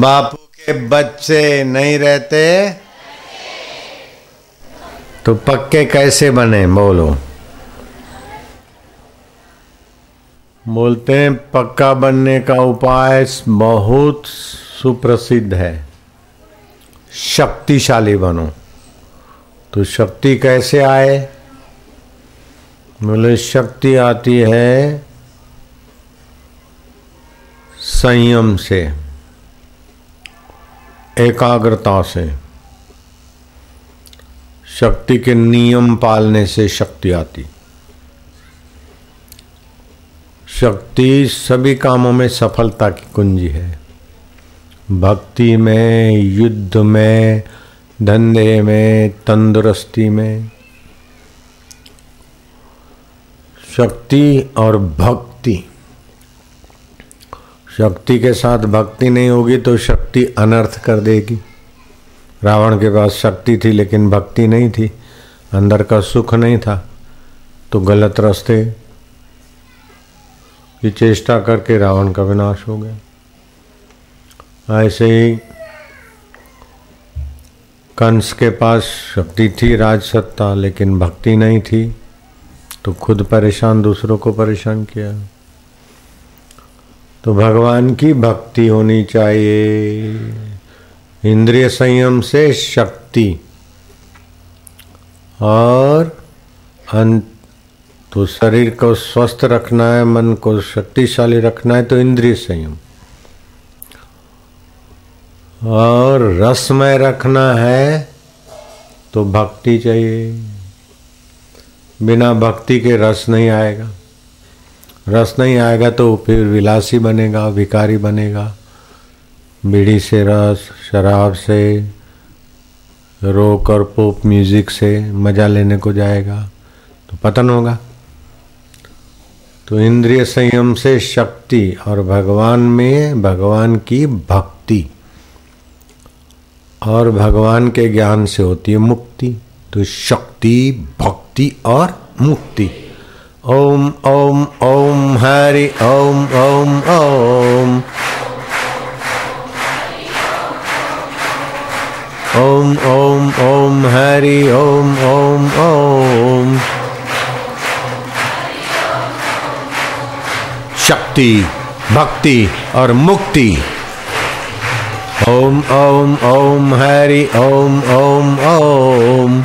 बापू के बच्चे नहीं रहते। तो पक्के कैसे बने? बोलो। बोलते हैं, पक्का बनने का उपाय बहुत सुप्रसिद्ध है। शक्तिशाली बनो। तो शक्ति कैसे आए? बोले, शक्ति आती है संयम से। एकाग्रता से। शक्ति के नियम पालने से शक्ति आती। शक्ति सभी कामों में सफलता की कुंजी है। भक्ति में, युद्ध में, धंधे में, तंदुरुस्ती में। शक्ति और भक्ति शक्ति के साथ भक्ति नहीं होगी तो शक्ति अनर्थ कर देगी। रावण के पास शक्ति थी, लेकिन भक्ति नहीं थी। अंदर का सुख नहीं था। तो गलत रास्ते की चेष्टा करके रावण का विनाश हो गया। ऐसे ही कंस के पास शक्ति थी, राजसत्ता, लेकिन भक्ति नहीं थी। तो खुद परेशान, दूसरों को परेशान किया। तो भगवान की भक्ति होनी चाहिए। इंद्रिय संयम से शक्ति। और अंत तो शरीर को स्वस्थ रखना है, मन को शक्तिशाली रखना है तो इंद्रिय संयम। और रसमय रखना है तो भक्ति चाहिए। बिना भक्ति के रस नहीं आएगा। रस नहीं आएगा तो फिर विलासी बनेगा भिकारी बनेगा। बीड़ी से रस, शराब से, रोक और पोप म्यूज़िक से मज़ा लेने को जाएगा। तो पतन होगा। तो इंद्रिय संयम से शक्ति और भगवान में भगवान की भक्ति और भगवान के ज्ञान से होती है मुक्ति। तो शक्ति, भक्ति और मुक्ति। ओम ओम ओम, हरि ओम ओम ओम। ओम ओम ओम, हरि ओम ओम ओम। शक्ति, भक्ति और मुक्ति। ओम ओम ओम, हरि ओम ओम ओम।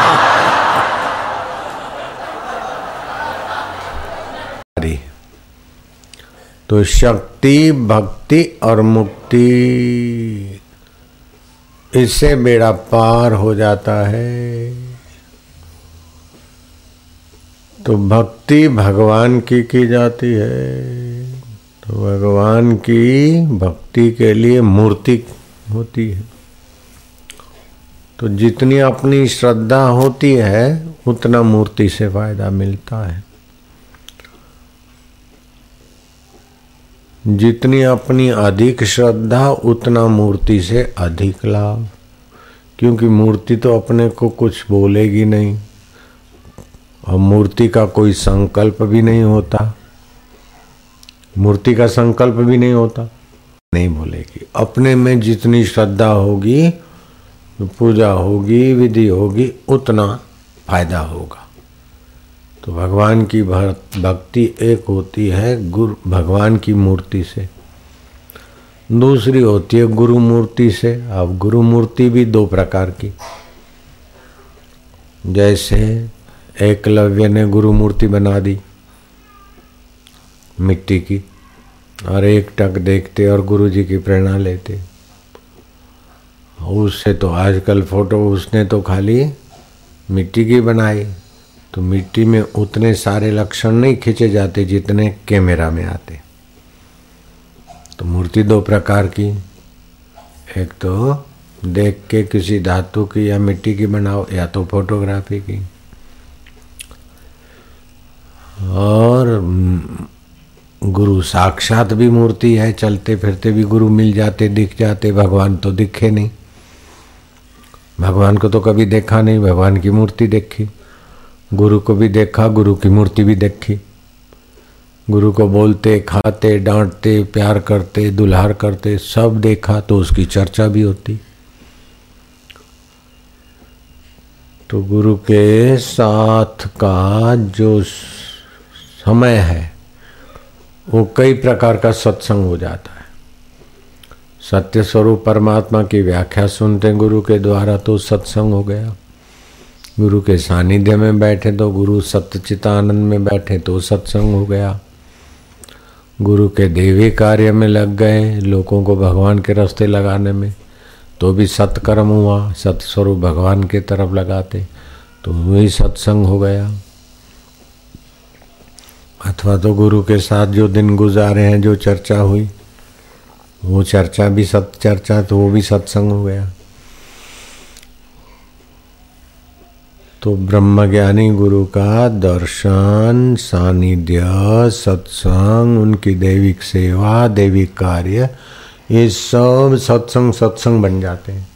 तो शक्ति, भक्ति और मुक्ति, इससे बेड़ा पार हो जाता है। तो भक्ति भगवान की की जाती है। तो भगवान की भक्ति के लिए मूर्ति होती है। तो जितनी अपनी श्रद्धा होती है, उतना मूर्ति से फ़ायदा मिलता है। जितनी अपनी अधिक श्रद्धा, उतना मूर्ति से अधिक लाभ। क्योंकि मूर्ति तो अपने को कुछ बोलेगी नहीं। और मूर्ति का कोई संकल्प भी नहीं होता। मूर्ति का संकल्प भी नहीं होता। नहीं बोलेगी। अपने में जितनी श्रद्धा होगी, पूजा होगी, विधि होगी, उतना फ़ायदा होगा। तो भगवान की भक्ति एक होती है गुरु भगवान की मूर्ति से। दूसरी होती है गुरु मूर्ति से। अब गुरु मूर्ति भी दो प्रकार की। जैसे एकलव्य ने गुरु मूर्ति बना दी मिट्टी की और एक टक देखते और गुरु जी की प्रेरणा लेते। उससे तो आजकल फ़ोटो उसने तो खाली मिट्टी की बनाई। तो मिट्टी में उतने सारे लक्षण नहीं खींचे जाते जितने कैमरा में आते। तो मूर्ति दो प्रकार की। एक तो देख के किसी धातु की या मिट्टी की बनाओ या तो फोटोग्राफी की। और गुरु साक्षात भी मूर्ति है, चलते फिरते भी गुरु मिल जाते, दिख जाते, भगवान तो दिखे नहीं। भगवान को तो कभी देखा नहीं, भगवान की मूर्ति देखी। गुरु को भी देखा, गुरु की मूर्ति भी देखी। गुरु को बोलते, खाते, डांटते, प्यार करते, दुल्हार करते, सब देखा तो उसकी चर्चा भी होती। तो गुरु के साथ का जो समय है, वो कई प्रकार का सत्संग हो जाता है। सत्य स्वरूप परमात्मा की व्याख्या सुनते गुरु के द्वारा तो सत्संग हो गया। गुरु के सानिध्य में बैठे तो गुरु सत्यचितानंद में बैठे तो सत्संग हो गया। गुरु के देवी कार्य में लग गए लोगों को भगवान के रास्ते लगाने में। तो भी सत्कर्म हुआ, सत्स्वरूप भगवान के तरफ़ लगाते तो वही सत्संग हो गया। अथवा तो गुरु के साथ जो दिन गुजारे हैं, जो चर्चा हुई, वो चर्चा भी सत, चर्चा तो वो भी सत्संग हो गया। तो ब्रह्मज्ञानी गुरु का दर्शन, सानिध्य, सत्संग, उनकी दैविक सेवा, दैविक कार्य, ये सब सत्संग सत्संग बन जाते हैं।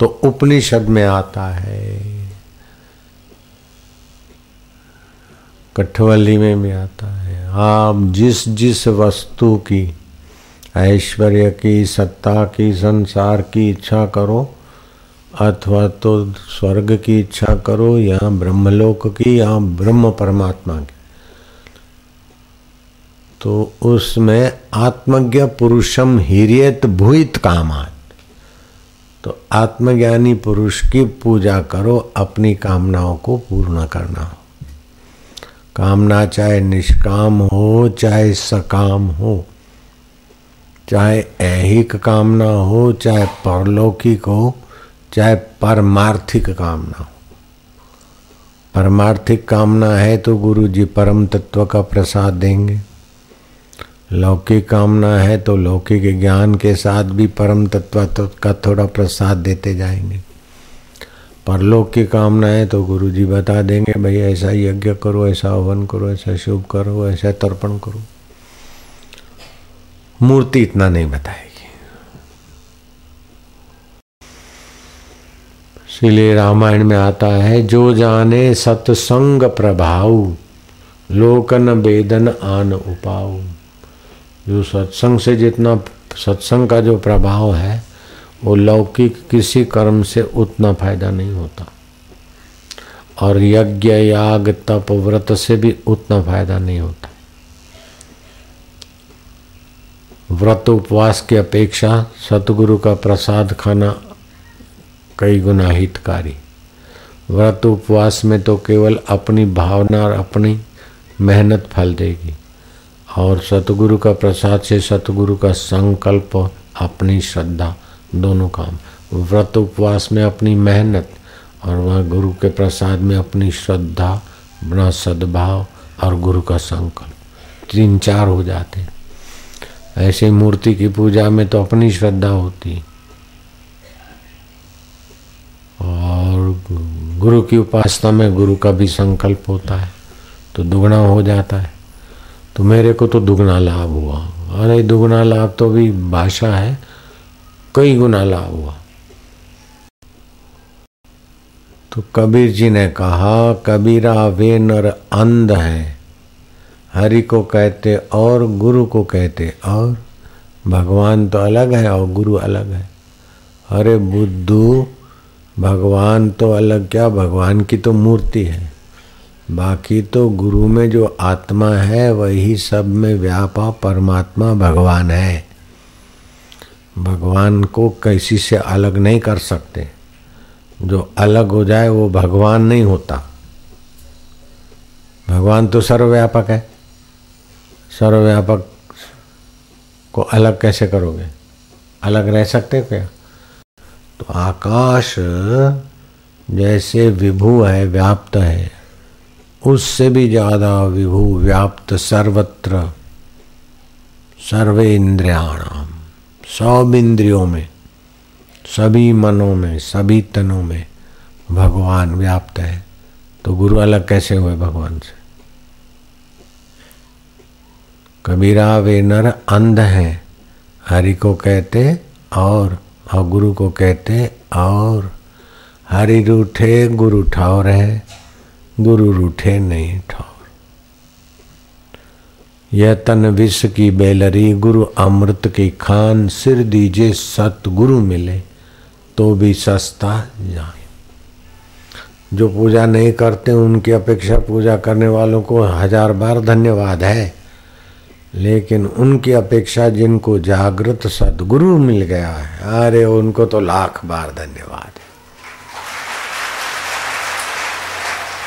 तो उपनिषद में आता है। कठवली में भी आता है। आप जिस जिस वस्तु की, ऐश्वर्य की, सत्ता की, संसार की इच्छा करो अथवा तो स्वर्ग की इच्छा करो या ब्रह्मलोक की या ब्रह्म परमात्मा की। तो उसमें आत्मज्ञ पुरुषम हिरियत भूत कामात। तो आत्मज्ञानी पुरुष की पूजा करो, अपनी कामनाओं को पूर्ण करना हो। कामना चाहे निष्काम हो, चाहे सकाम हो, चाहे ऐहिक कामना हो, चाहे परलौकिक हो चाहे परमार्थिक कामना हो। परमार्थिक कामना है तो गुरु जी परम तत्व का प्रसाद देंगे। लौकिक कामना है तो लौकिक ज्ञान के साथ भी परम तत्व का थोड़ा प्रसाद देते जाएँगे। परलोक की कामना है तो गुरु जी बता देंगे, भाई ऐसा यज्ञ करो, ऐसा हवन करो, ऐसा शुभ करो, ऐसा तर्पण करो। मूर्ति इतना नहीं बताएगी। इसलिए रामायण में आता है, जो जाने सत्संग प्रभाव लोकन वेदन आन उपाऊ। जो सत्संग से जितना, सत्संग का जो प्रभाव है, वो लौकिक किसी कर्म से उतना फ़ायदा नहीं होता। और यज्ञ, याग, तप, व्रत से भी उतना फ़ायदा नहीं होता। व्रत उपवास की अपेक्षा सतगुरु का प्रसाद खाना कई गुना हितकारी। व्रत उपवास में तो केवल अपनी भावना और अपनी मेहनत फल देगी। और सतगुरु का प्रसाद से सतगुरु का संकल्प अपनी श्रद्धा, दोनों काम। व्रत उपवास में अपनी मेहनत और वह गुरु के प्रसाद में अपनी श्रद्धा, अपना सद्भाव और गुरु का संकल्प। तीन चार हो जाते। ऐसे मूर्ति की पूजा में तो अपनी श्रद्धा होती और गुरु की उपासना में गुरु का भी संकल्प होता है तो दुगना हो जाता है। तो मेरे को तो दुगना लाभ हुआ। अरे, दुगना लाभ तो भी भाषा है, कई गुना लाभ हुआ। तो कबीर जी ने कहा, कबीरा वे नर अंध है। हरि को कहते और गुरु को कहते और। भगवान तो अलग है और गुरु अलग है। अरे बुद्धू भगवान तो अलग, क्या भगवान की तो मूर्ति है? बाकी तो गुरु में जो आत्मा है, वही सब में व्यापा परमात्मा भगवान है। भगवान को कैसी से अलग नहीं कर सकते। जो अलग हो जाए, वो भगवान नहीं होता। भगवान तो सर्वव्यापक है। सर्वव्यापक को अलग कैसे करोगे? अलग रह सकते हो क्या? तो आकाश जैसे विभू है, व्याप्त है। उससे भी ज़्यादा विभू व्याप्त सर्वत्र। सर्वे इंद्रियाणाम सब इंद्रियों में, सभी मनों में, सभी तनों में भगवान व्याप्त है। तो गुरु अलग कैसे हुए भगवान से? कबीरा वे नर अंध हैं, हरि को कहते और और गुरु को कहते, और हरि रूठे, गुरु ठौर है, गुरु रूठे नहीं ठौर यह तन विष की बेलरी, गुरु अमृत की खान, सिर दीजे सत गुरु मिले तो भी सस्ता जाए। जो पूजा नहीं करते, उनकी अपेक्षा पूजा करने वालों को हज़ार बार धन्यवाद है। लेकिन उनकी अपेक्षा जिनको जागृत सदगुरु मिल गया है, अरे उनको तो लाख बार धन्यवाद।